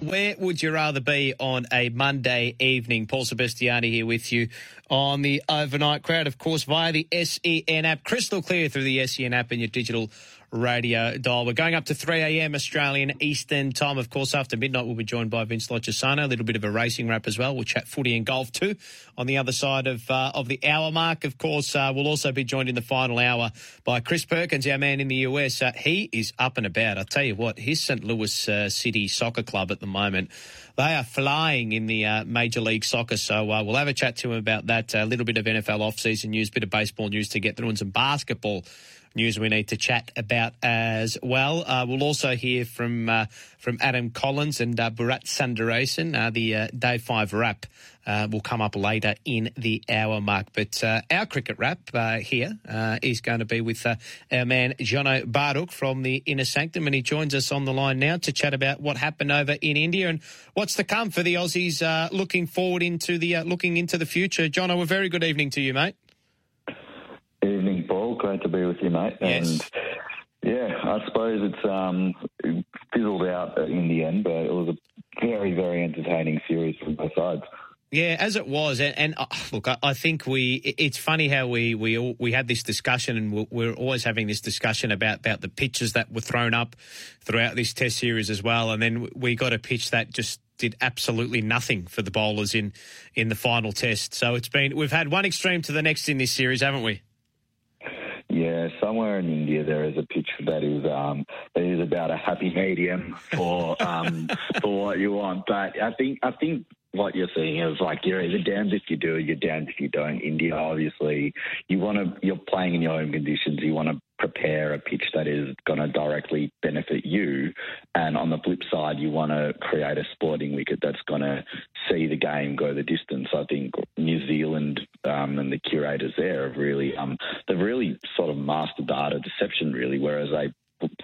Where would you rather be on a Monday evening? Paul Sebastiani here with you on the overnight crowd, of course, via the SEN app, crystal clear through the SEN app and your digital radio dial. We're going up to 3 a.m. Australian Eastern Time. Of course, after midnight, we'll be joined by Vince Lochisano, a little bit of a racing wrap as well. We'll chat footy and golf too on the other side of uh, of the hour mark. Of course, uh, we'll also be joined in the final hour by Chris Perkins, our man in the US. Uh, he is up and about. I tell you what, his St. Louis uh, City Soccer Club at the moment. They are flying in the uh, Major League Soccer, so uh, we'll have a chat to him about that. A little bit of NFL off-season news, bit of baseball news to get through, and some basketball news we need to chat about as well. Uh, we'll also hear from uh, from Adam Collins and uh, Bharat. Uh, the uh, Day 5 wrap uh, will come up later in the hour mark. But our cricket wrap here is going to be with our man Jono Baruch from the Inner Sanctum, and he joins us on the line now to chat about what happened over in India and what's to come for the Aussies looking forward into the looking into the future. Jono, a very good evening to you, mate. Great to be with you, mate. Yes. And yeah, I suppose it's um, it fizzled out in the end, but it was a very, very entertaining series from both sides. Yeah, as it was, and, and uh, look, I, I, think we. It's funny how we we all, we had this discussion, and we're, we're, always having this discussion about about the pitches that were thrown up throughout this Test series as well, and then we got a pitch that just did absolutely nothing for the bowlers in in the final Test. So it's been we've had one extreme to the next in this series, haven't we? Somewhere in India there is a picture that is um, that is about a happy medium for um, for what you want. But I think I think what you're seeing is like you're either damned if you do, you're damned if you don't. India, obviously, you want to you're playing in your own conditions. You want to prepare a pitch that is going to directly benefit you. And on the flip side, you want to create a sporting wicket that's going to see the game go the distance. I think New Zealand um, and the curators there have really um, really. Whereas they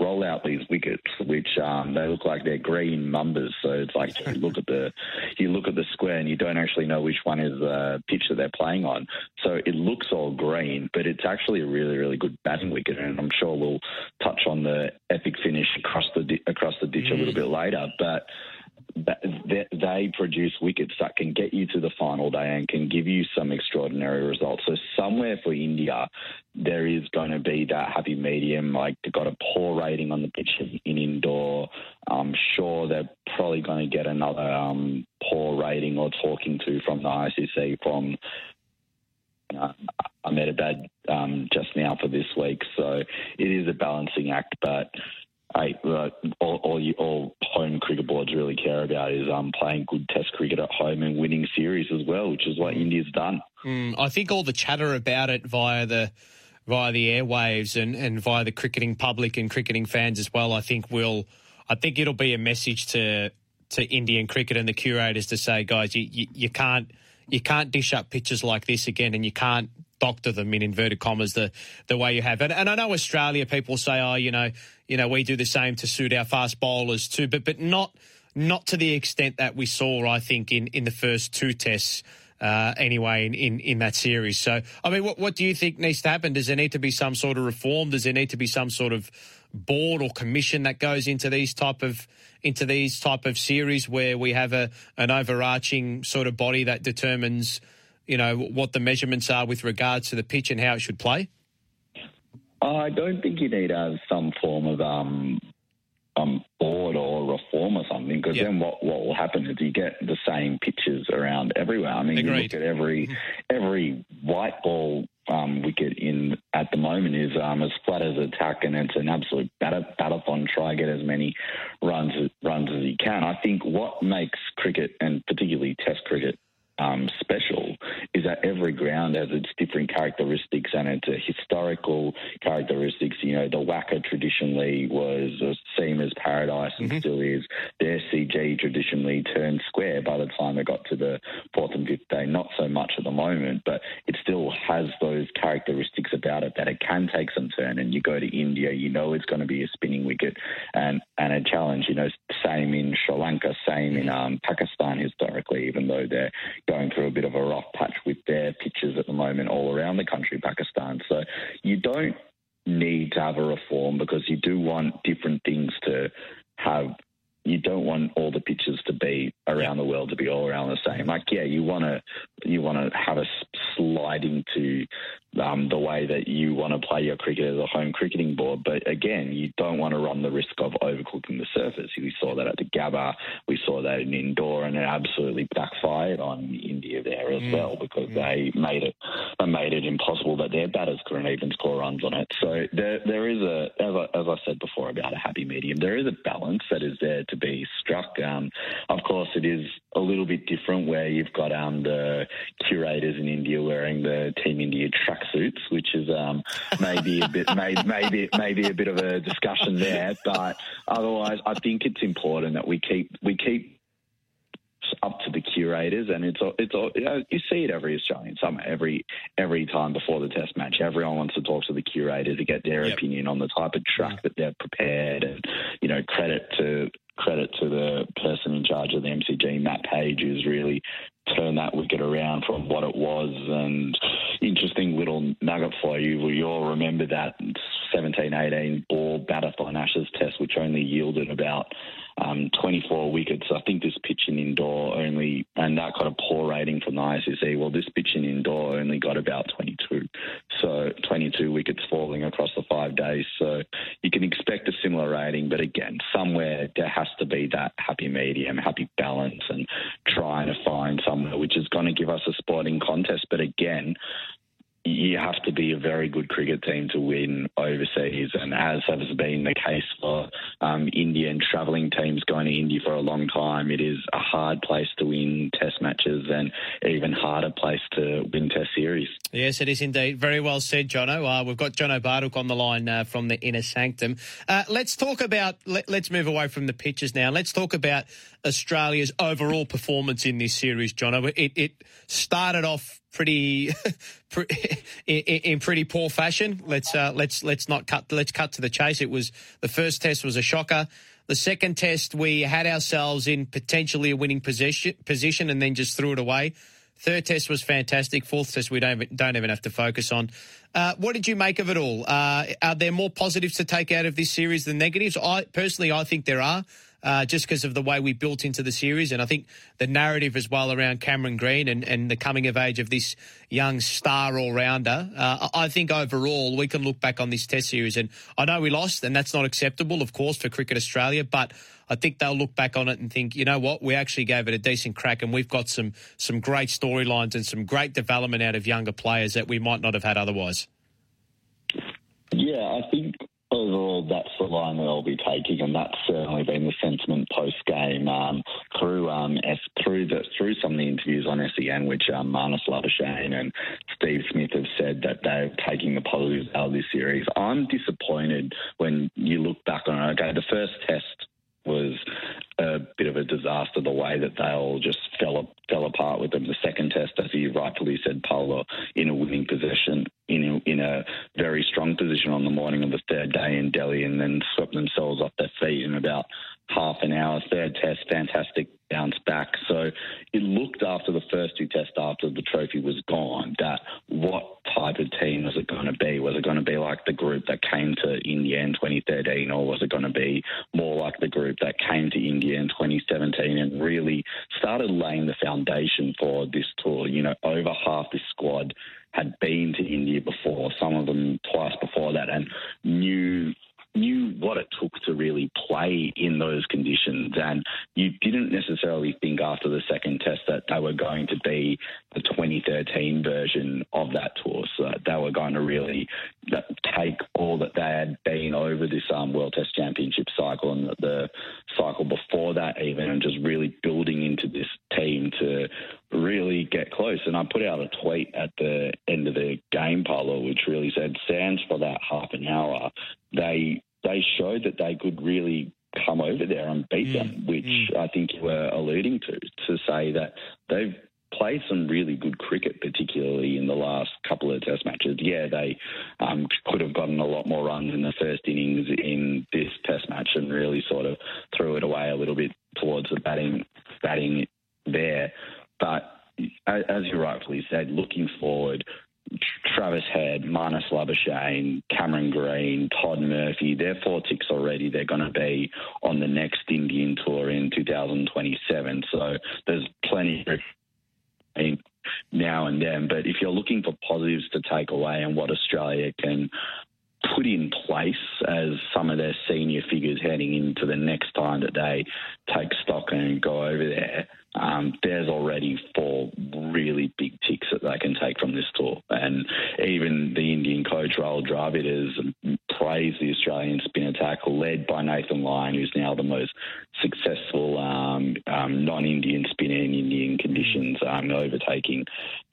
roll out these wickets, which um, they look like they're green numbers. So it's like you look at the you look at the square and you don't actually know which one is the pitch that they're playing on. So it looks all green, but it's actually a really really good batting wicket, and I'm sure we'll touch on the epic finish across the across the ditch mm. a little bit later, but they produce wickets that can get you to the final day and can give you some extraordinary results. So somewhere for India, there is going to be that happy medium. Like they've got a poor rating on the pitch in Indore. I'm sure they're probably going to get another um, poor rating or talking to from the ICC from uh, Ahmedabad um, just now for this week. So it is a balancing act, but I, uh, all, all, you, all, home cricket boards really care about is um, playing good Test cricket at home and winning series as well, which is what India's done. Mm, I think all the chatter about it via the via the airwaves and, and via the cricketing public and cricketing fans as well, I think will I think it'll be a message to to Indian cricket and the curators to say, guys, you, you, you can't you can't dish up pitches like this again, and you can't doctor them in inverted commas the the way you have. And, and I know Australia people say, oh, you know, you know, we do the same to suit our fast bowlers too, but but not not to the extent that we saw, I think, in, in the first two tests. Uh, anyway, in, in, in that series. So, I mean, what, what do you think needs to happen? Does there need to be some sort of reform? Does there need to be some sort of board or commission that goes into these type of into these type of series where we have a an overarching sort of body that determines you know, what the measurements are with regards to the pitch and how it should play? I don't think you need to have some form of um, um, board or because then what, what will happen is you get the same pitches around everywhere. I mean, Agreed. you look at every every white ball um, wicket in at the moment is um, as flat as a tack, and it's an absolute batter, batathon. Try get as many runs runs as you can. I think what makes cricket and particularly Test cricket um, special is that every ground has its different characteristics and its historical characteristics. You know, the WACA traditionally was a as paradise and mm-hmm. still is. The SCG traditionally turned square by the time it got to the fourth and fifth day. Not so much at the moment, but it still has those characteristics about it that it can take some turn. And you go to India, you know it's going to be a spinning wicket and, and a challenge. You know, same in Sri Lanka, same in um, Pakistan historically, even though they're going through a bit of a rough patch with their pitches at the moment all around the country, Pakistan. So you don't need to have a reform because you do want different things to have you don't want all the pitches to be around the world to be all around the same. Like, yeah, you want to you want to have a sliding to um, the way that you want to play your cricket as a home cricketing board. But again, you don't want to run the risk of overcooking the surface. We saw that at the Gabba, we saw that in Indore, and it absolutely backfired on India there as mm. well because mm. they made it they made it impossible that their batters couldn't even score runs on it. So there there is a as I, as I said before about a happy medium. There is a balance that is there to be struck. Um, of course, it is a little bit different where you've got um, the curators in India wearing the Team India tracksuits, which is um, maybe a bit maybe, maybe maybe a bit of a discussion there. But otherwise, I think it's important that we keep we keep up to the curators, and it's it's you, know, you see it every Australian summer, every every time before the Test match. Everyone wants to talk to the curator to get their yep. opinion on the type of track that they've prepared, and you know, credit to credit to the person in charge of the MCG, Matt Page, who's really turned that wicket around from what it was. And interesting little nugget for you. You all remember that 17 18 ball Batathon Ashes test, which only yielded about um, 24 wickets. I think this pitch in Indore only, and that got a poor rating from the ICC. Well, this pitch in Indore only got about 22. So 22 wickets falling across the five days. So you can expect a similar rating, but again, somewhere there has to be that happy medium, happy balance, and trying to find somewhere which is going to give us a sporting contest. But again, you have to be a very good cricket team to win overseas, and as has been the case for um, Indian travelling teams going to India for a long time, it is a hard place to win Test matches and even harder place to win Test series. Yes, it is indeed. Very well said, Jono. Uh, we've got Jono Baruch on the line uh, from the Inner Sanctum. Uh, let's talk about. Let, let's move away from the pitches now. Let's talk about Australia's overall performance in this series, Jono. It, it started off pretty, in pretty poor fashion. Let's uh, let's let's not cut let's cut to the chase. It was the first test was a shocker. The second test we had ourselves in potentially a winning position position and then just threw it away. Third test was fantastic. Fourth test we don't don't even have to focus on. Uh, what did you make of it all? Uh, are there more positives to take out of this series than negatives? I personally, I think there are uh, just because of the way we built into the series. And I think the narrative as well around Cameron Green and, and the coming of age of this young star all rounder. Uh, I think overall we can look back on this Test series, and I know we lost, and that's not acceptable, of course, for Cricket Australia, but. I think they'll look back on it and think, you know what, we actually gave it a decent crack, and we've got some some great storylines and some great development out of younger players that we might not have had otherwise. Yeah, I think overall, that's the line that I'll be taking, and that's certainly been the sentiment post game um, through um, through the through some of the interviews on SEN, which um, Marnus Labuschagne and Steve Smith have said that they're taking the positives out of this series. I'm disappointed when you look back on it. Okay, the first test was a bit of a disaster the way that they all just fell fell apart with them. The second test, as you rightfully said, Paulo, in a winning position, in a, in a very strong position on the morning of the third day in Delhi, and then swept themselves off their feet in about half an hour. Third test, fantastic bounce back. So it looked after the first two tests after the trophy was gone that what type of team was it going to be? Was it going to be like the group that came to India in 2013 or was it going to be more like the group that came to India in 2017 and really started laying the foundation for this tour? You know, over half this squad had been to India before, some of them twice before that, and knew knew what it took to really play in those conditions. And you didn't necessarily think after the second test that they were going to be the 2013 version of that tour. So going to really take all that they had been over this um, World Test Championship cycle and the, the cycle before that, even, and just really building into this team to really get close. And and I put out a tweet at the end of the game, Paulo, which really said, "Sands for that half an hour, they they showed that they could really come over there and beat mm. them, which mm. I think you were alluding to, to say that they've played some really good cricket, particularly in the last couple of Test matches. Yeah, they um, could have gotten a lot more runs in the first innings in this Test match and really sort of threw it away a little bit towards the batting batting there. But as you rightfully said, looking forward, Travis Head, Marnus Labuschagne, Cameron Green, Todd Murphy, they're four ticks already. They're going to be on the next Indian tour in 2027. So there's plenty now and then. But if you're looking for positives to take away and what Australia can put in place as some of their senior figures heading into the next time that they take stock and go over there, um, there's already four really big ticks that they can take from this tour. And even the Indian coach, Rahul Dravid, has praised the Australian spin attack led by Nathan Lyon, who's now the most successful um, um, non-Indian spinner in Indian conditions, um, overtaking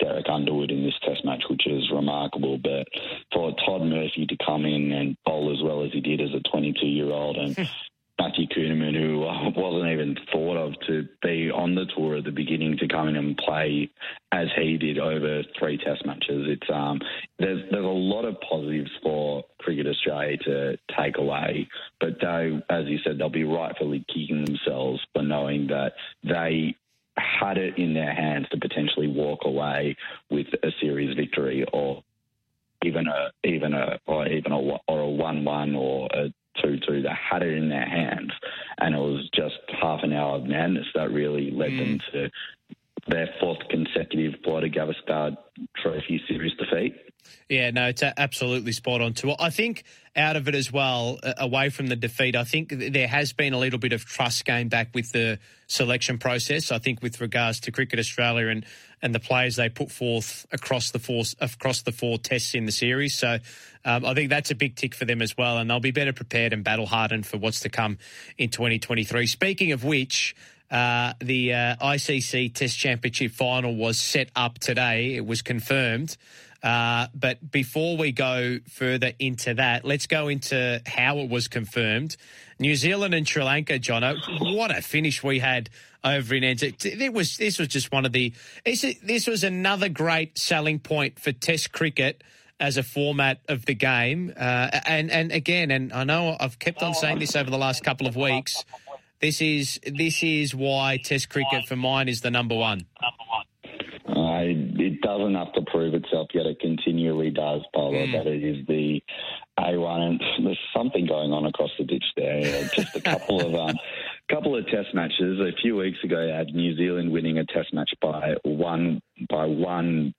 Derek Underwood in this test match, which is remarkable. But for Todd Murphy to come in and bowl as well as he did as a 22-year-old and Matthew Kuhnemann, who wasn't even thought of to be on the tour at the beginning, to come in and play as he did over three Test matches. It's um, there's there's a lot of positives for Cricket Australia to take away, but they, as you said, they'll be rightfully kicking themselves for knowing that they had it in their hands to potentially walk away with a series victory or even a even a or even a or a one one or a 2 2. They had it in their hands, and it was just half an hour of madness that really led mm. them to their fourth consecutive Border Gavaskar Trophy Series defeat. Yeah, no, it's absolutely spot on too. I think out of it as well, away from the defeat, I think there has been a little bit of trust gained back with the selection process. I think with regards to Cricket Australia and, and the players they put forth across the four across the four tests in the series. So um, I think that's a big tick for them as well, and they'll be better prepared and battle hardened for what's to come in 2023. Speaking of which. Uh, the uh, ICC Test Championship final was set up today. It was confirmed. Uh, but before we go further into that, let's go into how it was confirmed. New Zealand and Sri Lanka, Jono, what a finish we had over in NZ. It was this was just one of the this was another great selling point for Test cricket as a format of the game. Uh, and and again, and I know I've kept on saying this over the last couple of weeks. This is this is why Test cricket for mine is the number one. Uh, it doesn't have to prove itself yet. It continually does, Paulo, mm. that it is the A1. And there's something going on across the ditch there. Just a couple of um, couple of test matches. A few weeks ago, you had New Zealand winning a test match by one by one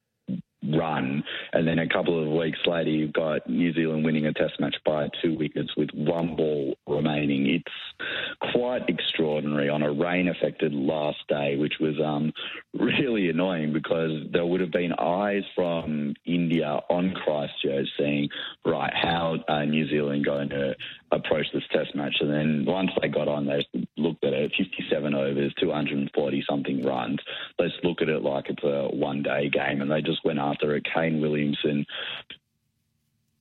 run. And then a couple of weeks later, you've got New Zealand winning a test match by two wickets with one ball remaining. It's quite extraordinary on a rain affected last day, which was um, really annoying because there would have been eyes from India on Christchurch saying, right, how are New Zealand going to approach this test match? And then once they got on, they looked at it 57 overs, 240 something runs. Let's look at it like it's a one day game. And they just went after it. Kane Williamson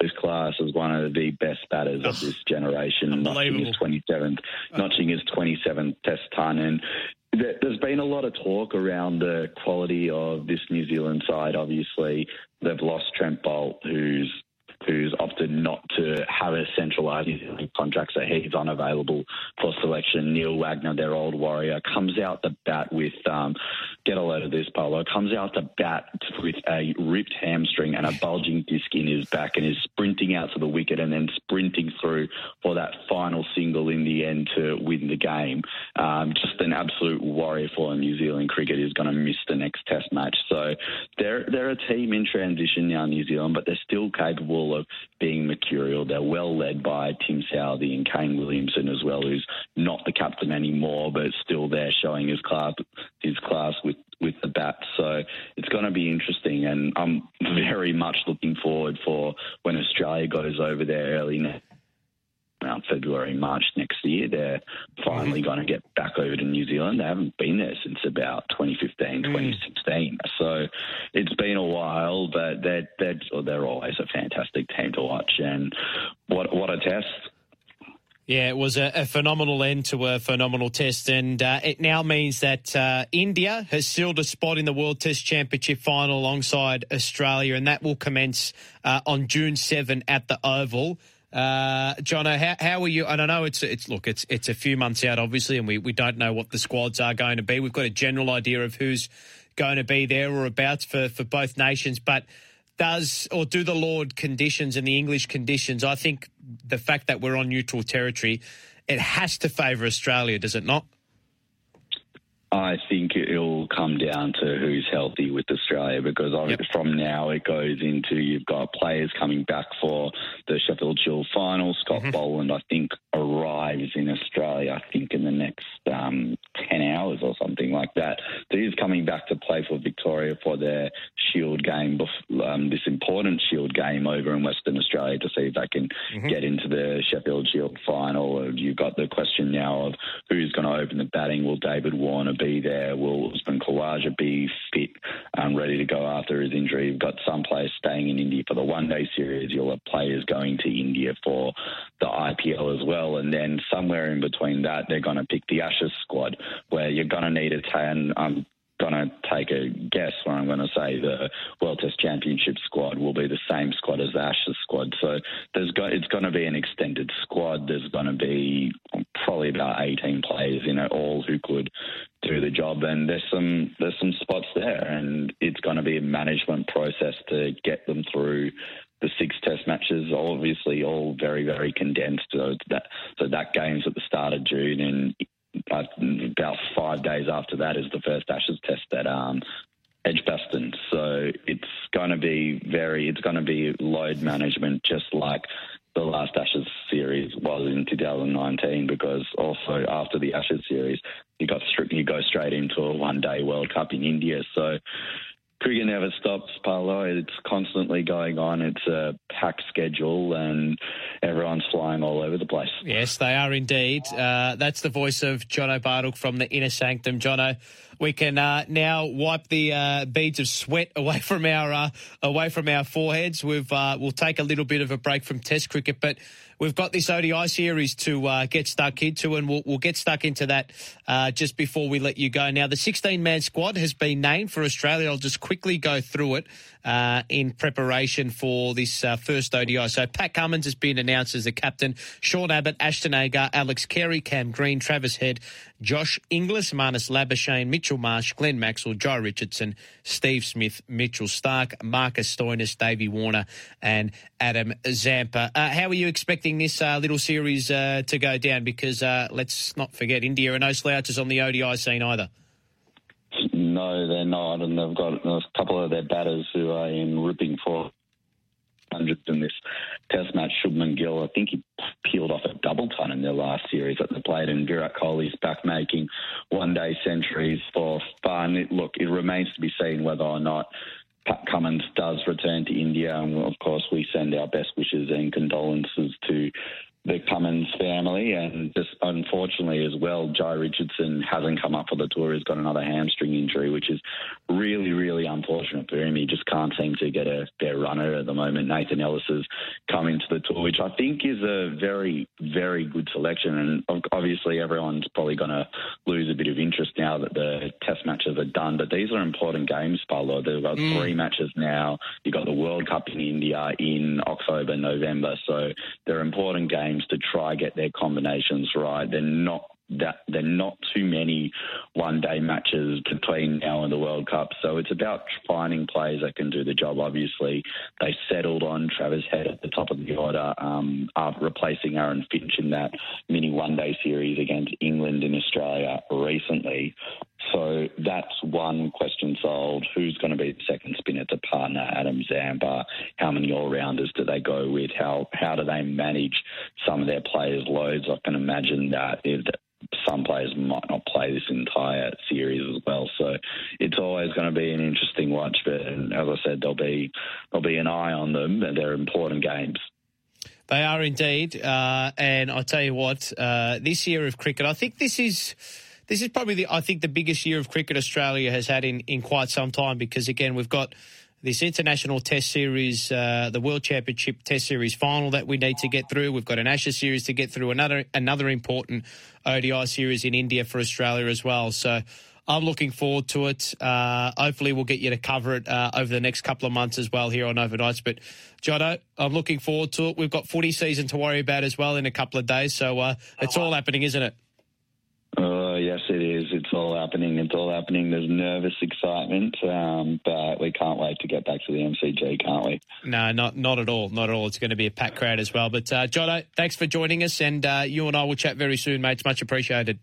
this class as one of the best batters of this generation, notching his 27th, uh. notching his 27th Test ton, and there's been a lot of talk around the quality of this New Zealand side. Obviously, they've lost Trent Boult, who's who's opted not to have a centralised contract, so he's unavailable for selection. Neil Wagner, their old warrior, comes out the bat with, um, get a load of this, Paulo. comes out the bat with a ripped hamstring and a bulging disc in his back and is sprinting out to the wicket and then sprinting through for that final single in the end to win the game. Um, just an absolute warrior for New Zealand cricket is going to miss the next test match. So they're, they're a team in transition now, New Zealand, but they're still capable of being mercurial. They're well led by Tim Southee and Kane Williamson as well, who's not the captain anymore, but still there showing his class, his class with with the bat. So it's going to be interesting, and I'm very much looking forward for when Australia goes over there early next. February, March next year. They're finally going to get back over to New Zealand. They haven't been there since about 2015, 2016. So it's been a while, but they're, they're, they're always a fantastic team to watch. And what, what a test. Yeah, it was a, a, phenomenal end to a phenomenal test, and uh, it now means that uh, India has sealed a spot in the World Test Championship final alongside Australia, and that will commence uh, on June 7 at the Oval. Uh, Jono, how, how are you? And I know it's it's look, it's it's a few months out, obviously, and we, we don't know what the squads are going to be. We've got a general idea of who's going to be there or abouts for for both nations, but does or do the Lord conditions and the English conditions? I think the fact that we're on neutral territory, it has to favour Australia, does it not? I think come down to who's healthy with Australia because yep. from now it goes into you've got players coming back for the Sheffield Shield final. Scott mm-hmm. Boland, I think, arrives in Australia, I think, in the next um, 10 hours or something like that. So he's coming back to play for Victoria for their Shield game, um, this important Shield game over in Western Australia to see if they can mm-hmm. get into the Sheffield Shield final. You've got the question now of who's going to open the batting. Will David Warner be there? Will Usman Khawaja be fit and ready to go after his injury? You've got some players staying in India for the one day series. You'll have players going to India for the IPL as well. And then somewhere in between that, they're going to pick the Ashes squad where you're going to need a 10. Um, going to take a guess where I'm going to say the World Test Championship squad will be the same squad as the Ashes squad. So there's got, it's going to be an extended squad. There's going to be probably about 18 players in it, all who could do the job. And there's some there's some spots there, and it's going to be a management process to get them through the six test matches, obviously all very, very condensed. So that so that game's at the start of June, and about five days after that is the first Ashes test at um, Edgbaston. So it's going to be very, it's going to be load management, just like the last Ashes series was in 2019. Because also after the Ashes series, you got you go straight into a one day World Cup in India. So cricket never stops, Paulo. It's constantly going on. It's a packed schedule, and everyone's flying all over the place. Yes, they are indeed. Uh, that's the voice of Jono Baruch from the Inner Sanctum. Jono, we can uh, now wipe the uh, beads of sweat away from our uh, away from our foreheads. We've uh, we'll take a little bit of a break from Test cricket, but we've got this ODI series to uh, get stuck into, and we'll, we'll get stuck into that just before we let you go. Now, the 16 man squad has been named for Australia. I'll just quickly go through it uh, in preparation for this uh, first ODI. So, Pat Cummins has been announced as the captain, Sean Abbott, Ashton Agar, Alex Carey, Cam Green, Travis Head, Josh Inglis, Marnus Labuschagne, Mitchell Marsh, Glenn Maxwell, Joe Richardson, Steve Smith, Mitchell Starc, Marcus Stoinis, Davey Warner, and Adam Zampa. Uh, how are you expecting this uh, little series uh, to go down? Because uh, let's not forget, India are no slouches on the ODI scene either. No, they're not, and they've got a couple of their batters who are in ripping for hundreds in this Test match. Shubman Gill, I think he peeled off a double ton in their last series that they played, and Virat Kohli's back making one-day centuries for fun. It, look, it remains to be seen whether or not Pat Cummins does return to India, and of course, we send our best wishes and condolences to the Cummins family, and just unfortunately as well, Jhye Richardson hasn't come up for the tour. He's got another hamstring injury, which is really, really unfortunate for him. He just can't seem to get a fair runner at the moment. Nathan Ellis has come into the tour, which I think is a very, very good selection. And obviously, everyone's probably going to lose a bit of interest now that the Test matches are done. But these are important games, Paulo. They've got mm. three matches now. You've got the World Cup in India in October, November. So they're important games to try get their combinations right. They're not that they're not too many one day matches between now and the World Cup. So it's about finding players that can do the job. Obviously, they settled on Travis Head at the top of the order um, replacing Aaron Finch in that mini one day series against England and Australia recently. So that's one question solved. Who's going to be the second spinner to partner Adam Zampa? How many all rounders do they go with? How how do they manage some of their players' loads? I can imagine that if some players might not play this entire series as well. So it's always going to be an interesting watch. But as I said, there'll be there'll be an eye on them, and they're important games. They are indeed. Uh, and I tell you what, uh, this year of cricket, I think this is. This is probably the, I think, the biggest year of cricket Australia has had in, in quite some time because, again, we've got this international test series, uh, the World Championship Test Series final that we need to get through. We've got an Ashes series to get through, another another important ODI series in India for Australia as well. So I'm looking forward to it. Uh, hopefully, we'll get you to cover it uh, over the next couple of months as well here on Overnights. But Jono, I'm looking forward to it. We've got footy season to worry about as well in a couple of days, so uh, it's all happening, isn't it? Uh, all happening. It's all happening. There's nervous excitement, um, but we can't wait to get back to the MCG, can't we? No, not not at all. Not at all. It's going to be a packed crowd as well. But uh, Jono, thanks for joining us, and uh, you and I will chat very soon, mate. It's much appreciated.